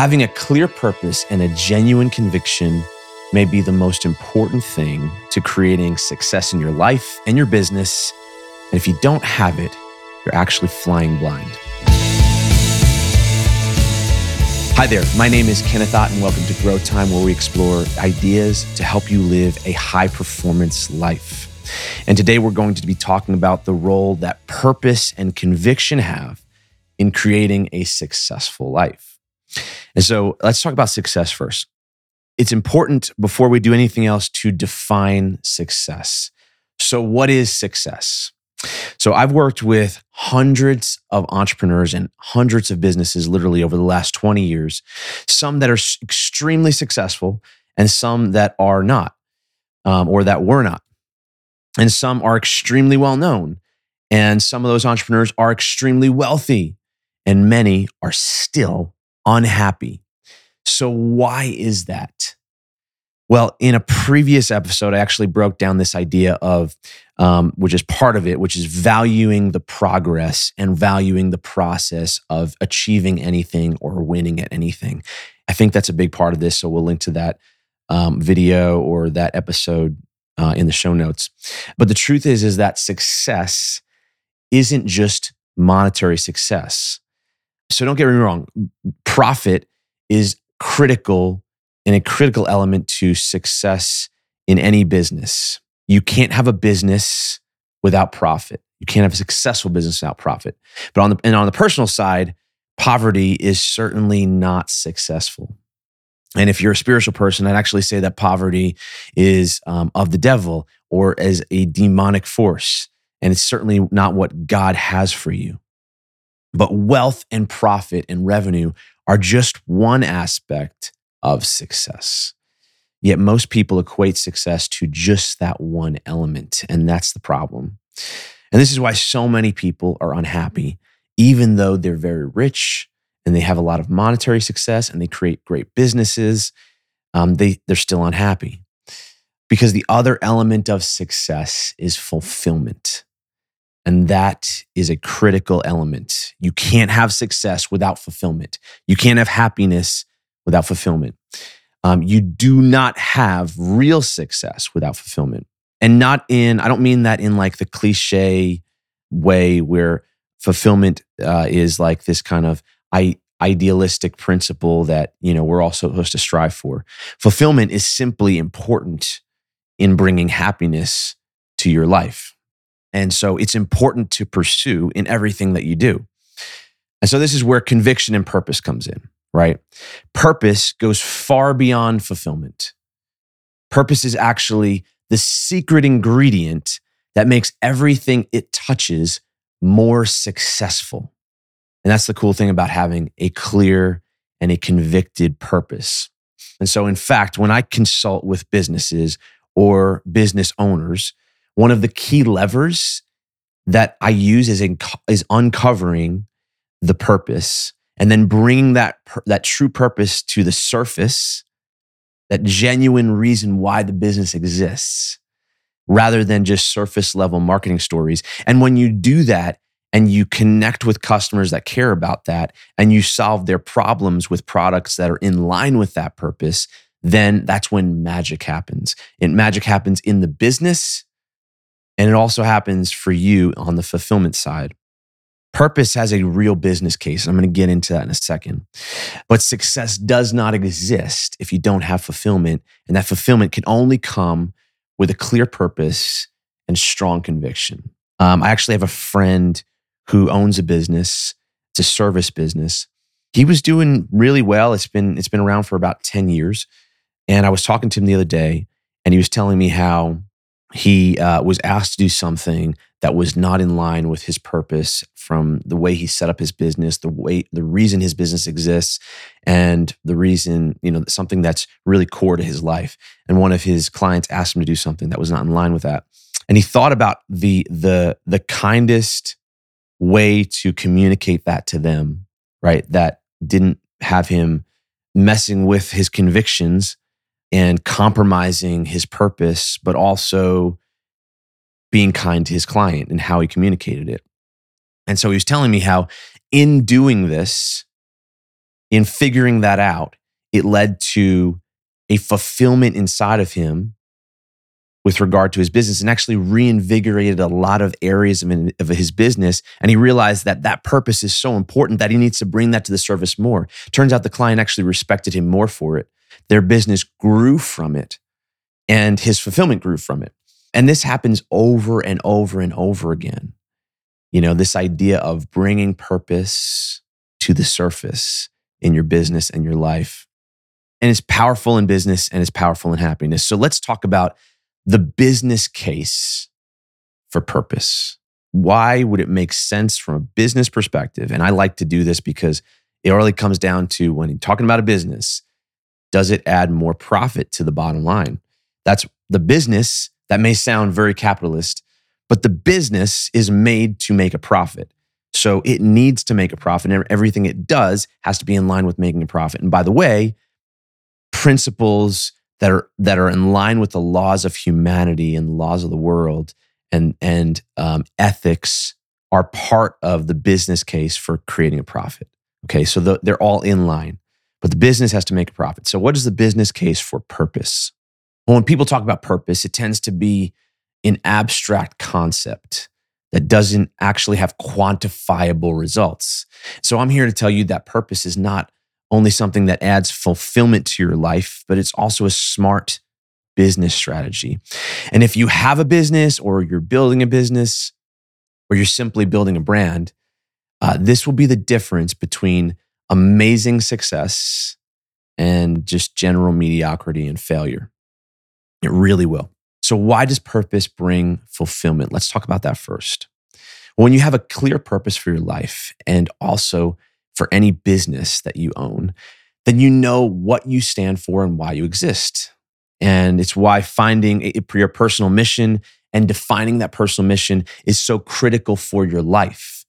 Having a clear purpose and a genuine conviction may be the most important thing to creating success in your life and your business. And if you don't have it, you're actually flying blind. Hi there, my name is Kenneth Ott, and welcome to Grow Time, where we explore ideas to help you live a high performance life. And today we're going to be talking about the role that purpose and conviction have in creating a successful life. And so let's talk about success first. It's important before we do anything else to define success. So, what is success? So, I've worked with hundreds of entrepreneurs and hundreds of businesses literally over the last 20 years, some that are extremely successful and some that are not, um, or that were not. And some are extremely well known. And some of those entrepreneurs are extremely wealthy. And many are still unhappy. So, why is that? Well, in a previous episode, I actually broke down this idea of, um, which is part of it, which is valuing the progress and valuing the process of achieving anything or winning at anything. I think that's a big part of this. So we'll link to that um, video or that episode uh, in the show notes. But the truth is, is that success isn't just monetary success. So don't get me wrong, profit is critical and a critical element to success in any business. You can't have a business without profit. You can't have a successful business without profit. But on the and on the personal side, poverty is certainly not successful. And if you're a spiritual person, I'd actually say that poverty is um, of the devil or as a demonic force. And it's certainly not what God has for you. But wealth and profit and revenue are just one aspect of success. Yet most people equate success to just that one element. And that's the problem. And this is why so many people are unhappy, even though they're very rich and they have a lot of monetary success and they create great businesses. Um, they, they're still unhappy because the other element of success is fulfillment. And that is a critical element. You can't have success without fulfillment. You can't have happiness without fulfillment. Um, you do not have real success without fulfillment. And not in, I don't mean that in like the cliche way where fulfillment uh, is like this kind of I, idealistic principle that, you know, we're all supposed to strive for. Fulfillment is simply important in bringing happiness to your life. And so it's important to pursue in everything that you do. And so this is where conviction and purpose comes in, right? Purpose goes far beyond fulfillment. Purpose is actually the secret ingredient that makes everything it touches more successful. And that's the cool thing about having a clear and a convicted purpose. And so, in fact, when I consult with businesses or business owners, one of the key levers that I use is, in, is uncovering the purpose and then bringing that, that true purpose to the surface, that genuine reason why the business exists, rather than just surface level marketing stories. And when you do that, and you connect with customers that care about that and you solve their problems with products that are in line with that purpose, then that's when magic happens. And magic happens in the business and it also happens for you on the fulfillment side. Purpose has a real business case. I'm going to get into that in a second. But success does not exist if you don't have fulfillment. And that fulfillment can only come with a clear purpose and strong conviction. Um, I actually have a friend who owns a business, it's a service business. He was doing really well. It's been, it's been around for about 10 years. And I was talking to him the other day, and he was telling me how he uh, was asked to do something that was not in line with his purpose from the way he set up his business the way the reason his business exists and the reason you know something that's really core to his life. And one of his clients asked him to do something that was not in line with that. And he thought about the the the kindest way to communicate that to them right that didn't have him messing with his convictions and compromising his purpose, but also being kind to his client and how he communicated it. And so he was telling me how, in doing this, in figuring that out, it led to a fulfillment inside of him with regard to his business and actually reinvigorated a lot of areas of, his business. And he realized that that purpose is so important that he needs to bring that to the service more. Turns out the client actually respected him more for it. Their business grew from it and his fulfillment grew from it. And this happens over and over and over again. You know, this idea of bringing purpose to the surface in your business and your life. And it's powerful in business and it's powerful in happiness. So let's talk about the business case for purpose. Why would it make sense from a business perspective? And I like to do this because it really comes down to when you're talking about a business, does it add more profit to the bottom line? That's the business that may sound very capitalist, but the business is made to make a profit. So it needs to make a profit, and everything it does has to be in line with making a profit. And by the way, principles that are that are in line with the laws of humanity and the laws of the world and and um, ethics are part of the business case for creating a profit. Okay, so the, they're all in line, but the business has to make a profit. So, what is the business case for purpose? Well, when people talk about purpose, it tends to be an abstract concept that doesn't actually have quantifiable results. So, I'm here to tell you that purpose is not only something that adds fulfillment to your life, but it's also a smart business strategy. And if you have a business or you're building a business or you're simply building a brand, uh, this will be the difference between amazing success and just general mediocrity and failure. It really will. So, why does purpose bring fulfillment? Let's talk about that first. When you have a clear purpose for your life and also for any business that you own, then you know what you stand for and why you exist. And it's why finding your personal mission and defining that personal mission is so critical for your life.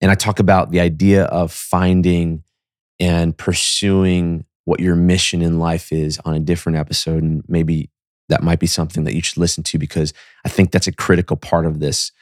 And I talk about the idea of finding and pursuing what your mission in life is on a different episode. And maybe that might be something that you should listen to because I think that's a critical part of this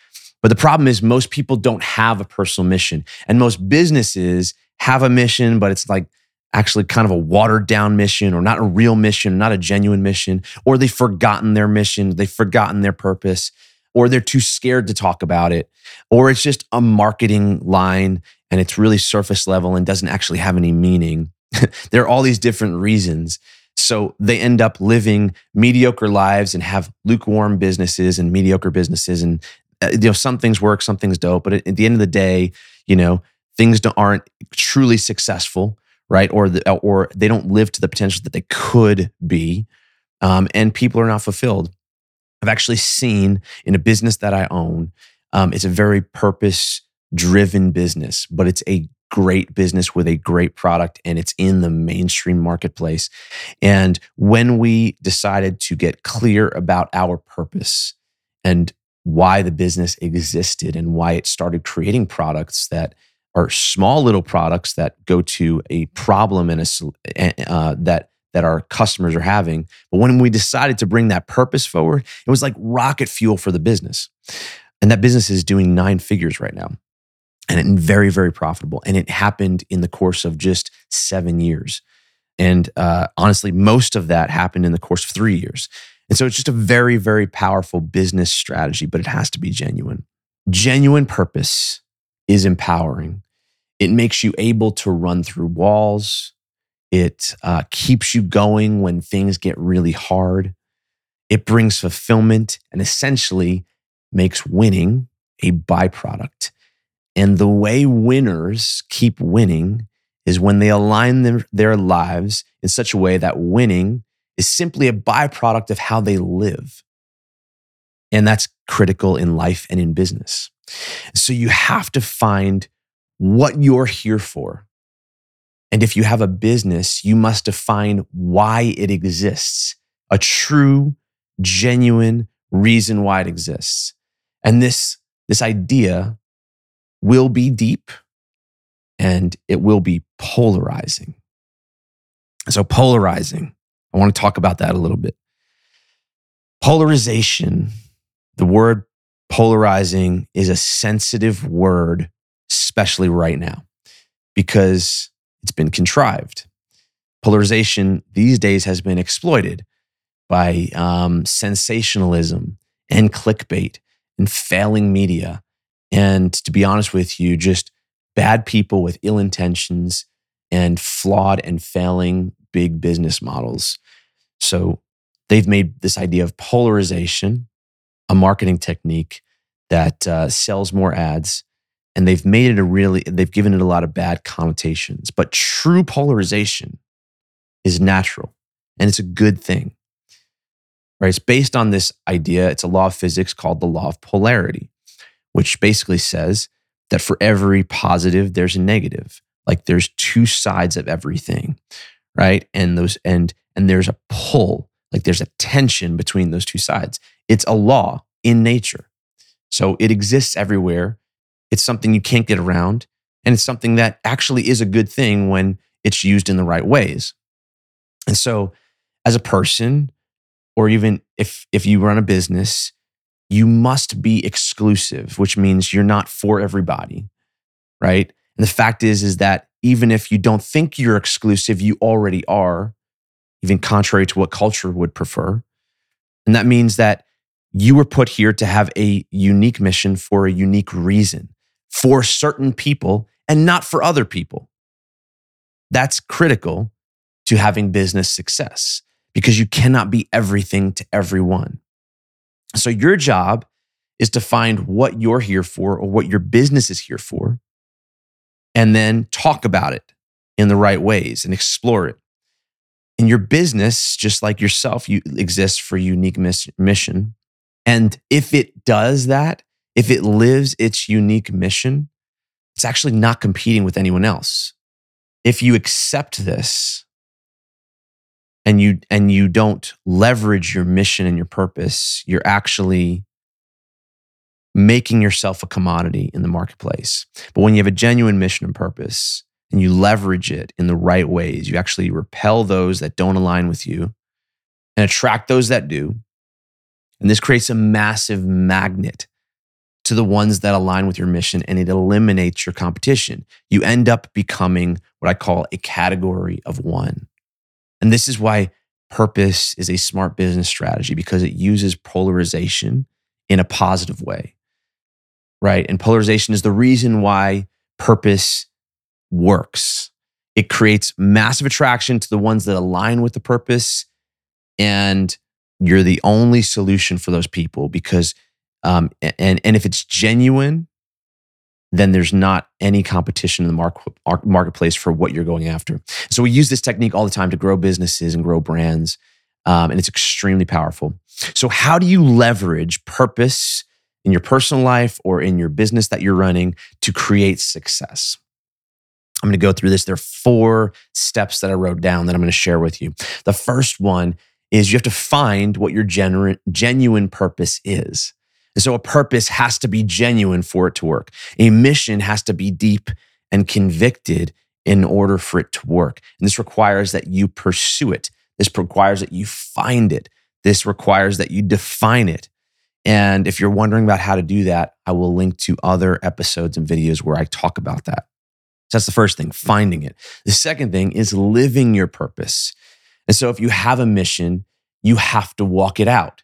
but the problem is, most people don't have a personal mission. And most businesses have a mission, but it's like actually kind of a watered down mission or not a real mission, not a genuine mission, or they've forgotten their mission, they've forgotten their purpose, or they're too scared to talk about it, or it's just a marketing line and it's really surface level and doesn't actually have any meaning. there are all these different reasons. So they end up living mediocre lives and have lukewarm businesses and mediocre businesses. And uh, you know some things work some things don't but at the end of the day you know things aren't truly successful right or the, or they don't live to the potential that they could be um, and people are not fulfilled i've actually seen in a business that i own um, it's a very purpose driven business but it's a great business with a great product and it's in the mainstream marketplace and when we decided to get clear about our purpose and why the business existed and why it started creating products that are small little products that go to a problem and a uh, that that our customers are having. But when we decided to bring that purpose forward, it was like rocket fuel for the business. And that business is doing nine figures right now and very, very profitable. And it happened in the course of just seven years. And uh, honestly, most of that happened in the course of three years. And so it's just a very, very powerful business strategy, but it has to be genuine. Genuine purpose is empowering. It makes you able to run through walls. It uh, keeps you going when things get really hard. It brings fulfillment and essentially makes winning a byproduct. And the way winners keep winning is when they align their, lives in such a way that winning is simply a byproduct of how they live. And that's critical in life and in business. So you have to find what you're here for. And if you have a business, you must define why it exists, a true, genuine reason why it exists. And this, this idea will be deep and it will be polarizing. So, polarizing I want to talk about that a little bit. Polarization, the word polarizing is a sensitive word, especially right now, because it's been contrived. Polarization these days has been exploited by um, sensationalism and clickbait and failing media. And to be honest with you, just bad people with ill intentions and flawed and failing big business models. So they've made this idea of polarization a marketing technique that uh, sells more ads and they've made it a really they've given it a lot of bad connotations. But true polarization is natural and it's a good thing right? It's based on this idea. It's a law of physics called the law of polarity which basically says that for every positive there's a negative. Like there's two sides of everything right? And those and and there's a pull like there's a tension between those two sides. It's a law in nature. So it exists everywhere. It's something you can't get around and it's something that actually is a good thing when it's used in the right ways. And so as a person or even if if you run a business you must be exclusive which means you're not for everybody right and the fact is, is that even if you don't think you're exclusive, you already are, even contrary to what culture would prefer. And that means that you were put here to have a unique mission for a unique reason for certain people and not for other people. That's critical to having business success because you cannot be everything to everyone. So, your job is to find what you're here for or what your business is here for and then talk about it in the right ways and explore it. In your business, just like yourself, you exist for unique mission. And if it does that, if it lives its unique mission, it's actually not competing with anyone else. If you accept this and you and you don't leverage your mission and your purpose, you're actually making yourself a commodity in the marketplace. But when you have a genuine mission and purpose and you leverage it in the right ways, you actually repel those that don't align with you and attract those that do. And this creates a massive magnet to the ones that align with your mission and it eliminates your competition. You end up becoming what I call a category of one. And this is why purpose is a smart business strategy because it uses polarization in a positive way right? And polarization is the reason why purpose works. It creates massive attraction to the ones that align with the purpose. And you're the only solution for those people because, um, and, and if it's genuine, then there's not any competition in the market, marketplace for what you're going after. So we use this technique all the time to grow businesses and grow brands. Um, and it's extremely powerful. So, how do you leverage purpose in your personal life or in your business that you're running to create success. I'm going to go through this. There are four steps that I wrote down that I'm going to share with you. The first one is you have to find what your genuine, genuine purpose is. And so a purpose has to be genuine for it to work. A mission has to be deep and convicted in order for it to work. And this requires that you pursue it. This requires that you find it. This requires that you define it. And if you're wondering about how to do that, I will link to other episodes and videos where I talk about that. So that's the first thing, finding it. The second thing is living your purpose. And so if you have a mission, you have to walk it out.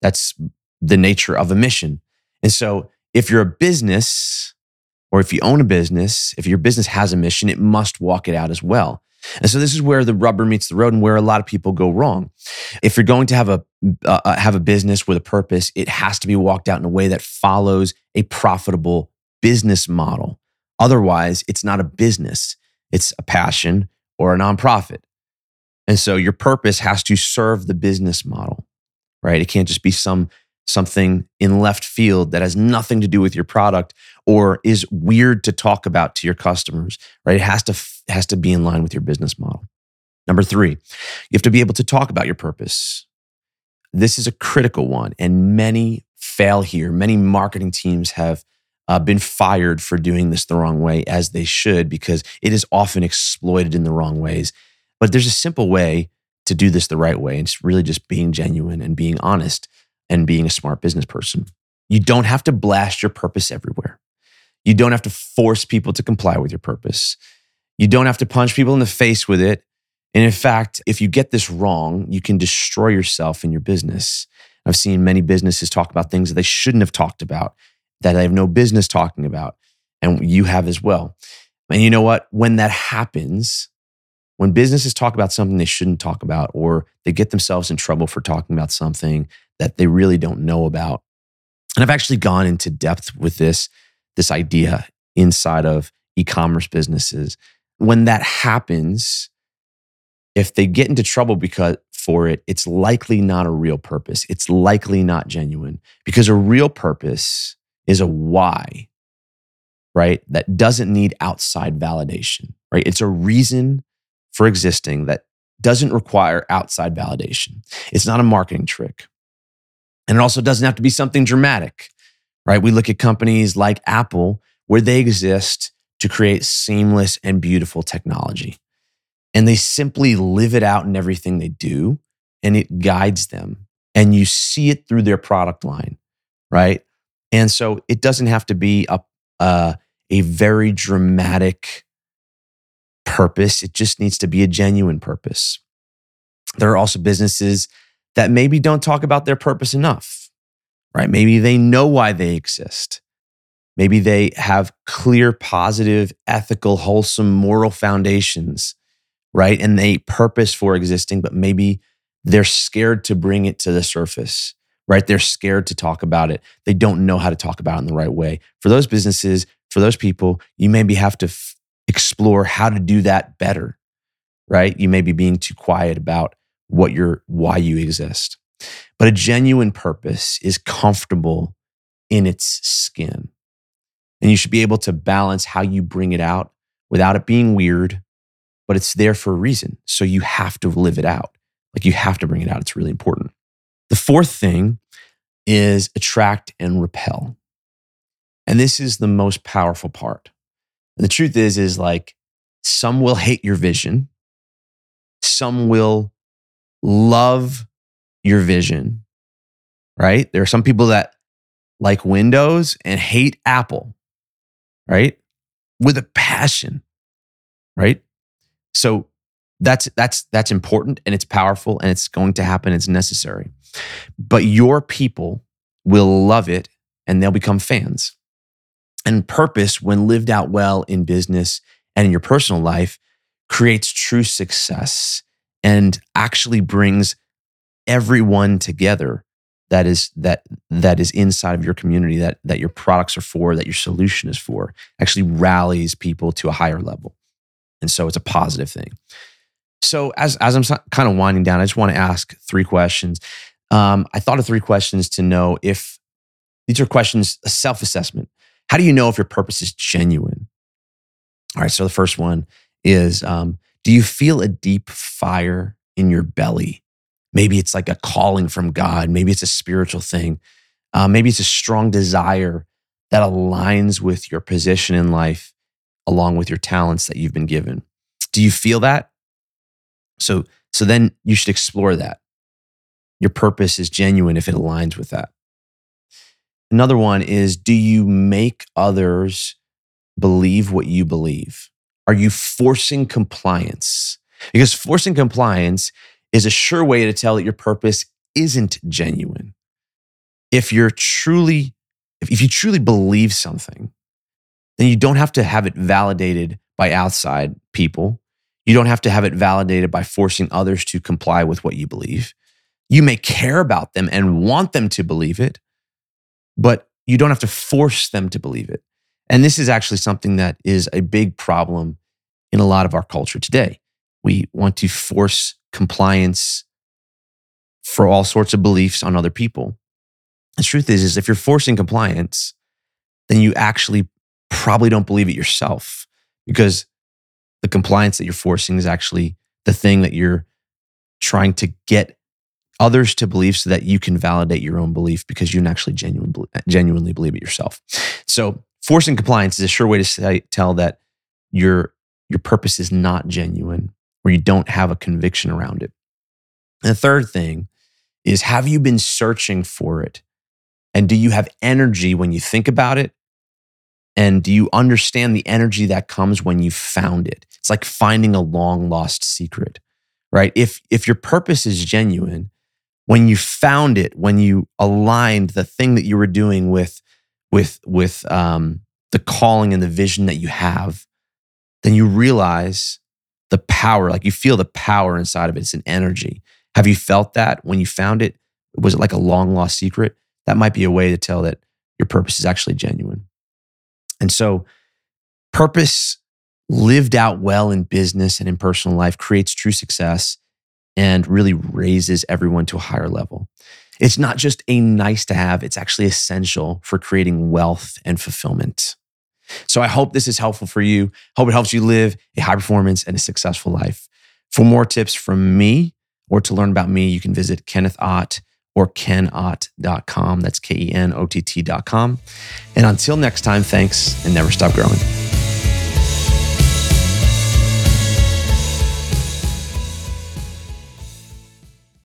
That's the nature of a mission. And so if you're a business or if you own a business, if your business has a mission, it must walk it out as well. And so this is where the rubber meets the road and where a lot of people go wrong. If you're going to have a uh, uh, have a business with a purpose, it has to be walked out in a way that follows a profitable business model. Otherwise, it's not a business, it's a passion or a nonprofit. And so your purpose has to serve the business model, right? It can't just be some something in left field that has nothing to do with your product or is weird to talk about to your customers, right? It has to has to be in line with your business model. Number 3, you have to be able to talk about your purpose. This is a critical one and many fail here. Many marketing teams have uh, been fired for doing this the wrong way as they should because it is often exploited in the wrong ways. But there's a simple way to do this the right way. And it's really just being genuine and being honest and being a smart business person. You don't have to blast your purpose everywhere. You don't have to force people to comply with your purpose. You don't have to punch people in the face with it. And in fact, if you get this wrong, you can destroy yourself in your business. I've seen many businesses talk about things that they shouldn't have talked about, that they have no business talking about. And you have as well. And you know what? When that happens, when businesses talk about something they shouldn't talk about, or they get themselves in trouble for talking about something that they really don't know about. And I've actually gone into depth with this, this idea inside of e-commerce businesses. When that happens, if they get into trouble because for it, it's likely not a real purpose. It's likely not genuine because a real purpose is a why, right? That doesn't need outside validation, right? It's a reason for existing that doesn't require outside validation. It's not a marketing trick. And it also doesn't have to be something dramatic, right? We look at companies like Apple where they exist to create seamless and beautiful technology. And they simply live it out in everything they do, and it guides them. And you see it through their product line, right? And so it doesn't have to be a, a, a very dramatic purpose. It just needs to be a genuine purpose. There are also businesses that maybe don't talk about their purpose enough, right? Maybe they know why they exist. Maybe they have clear, positive, ethical, wholesome, moral foundations, right? And they purpose for existing, but maybe they're scared to bring it to the surface, right? They're scared to talk about it. They don't know how to talk about it in the right way. For those businesses, for those people, you maybe have to explore how to do that better, right? You may be being too quiet about what you're, why you exist. But a genuine purpose is comfortable in its skin. And you should be able to balance how you bring it out without it being weird, but it's there for a reason. So you have to live it out. Like you have to bring it out. It's really important. The fourth thing is attract and repel. And this is the most powerful part. And the truth is, is like some will hate your vision, some will love your vision, right? There are some people that like Windows and hate Apple, right? With a passion, right? So that's that's that's important and it's powerful and it's going to happen it's necessary but your people will love it and they'll become fans and purpose, when lived out well in business and in your personal life, creates true success and actually brings everyone together that is that that is inside of your community that that your products are for that your solution is for actually rallies people to a higher level. And so it's a positive thing. So as as i'm kind of winding down i just want to ask three questions. Um, i thought of three questions to know if these are questions a self-assessment how do you know if your purpose is genuine? All right. So the first one is um, Do you feel a deep fire in your belly? Maybe it's like a calling from God. Maybe it's a spiritual thing. Uh, maybe it's a strong desire that aligns with your position in life, along with your talents that you've been given. Do you feel that? So, so then you should explore that. Your purpose is genuine if it aligns with that. Another one is do you make others believe what you believe? Are you forcing compliance? Because forcing compliance is a sure way to tell that your purpose isn't genuine. If you're truly, if you truly believe something, then you don't have to have it validated by outside people. You don't have to have it validated by forcing others to comply with what you believe. You may care about them and want them to believe it, but you don't have to force them to believe it. And this is actually something that is a big problem in a lot of our culture today. We want to force compliance for all sorts of beliefs on other people. The truth is, is if you're forcing compliance, then you actually probably don't believe it yourself because the compliance that you're forcing is actually the thing that you're trying to get others to believe so that you can validate your own belief because you actually genuine, genuinely believe it yourself. So forcing compliance is a sure way to say, tell that your, your purpose is not genuine or you don't have a conviction around it. And the third thing is have you been searching for it? And do you have energy when you think about it? And do you understand the energy that comes when you found it? It's like finding a long lost secret, right? If if your purpose is genuine, when you found it, when you aligned the thing that you were doing with with with um, the calling and the vision that you have, then you realize the power. Like you feel the power inside of it. It's an energy. Have you felt that when you found it? Was it like a long lost secret? That might be a way to tell that your purpose is actually genuine. And so, purpose lived out well in business and in personal life creates true success and really raises everyone to a higher level. It's not just a nice to have, it's actually essential for creating wealth and fulfillment. So I hope this is helpful for you. Hope it helps you live a high performance and a successful life. For more tips from me or to learn about me, you can visit Kenneth Ott or kenott.com. That's K E N O T T.com. And until next time, thanks and never stop growing.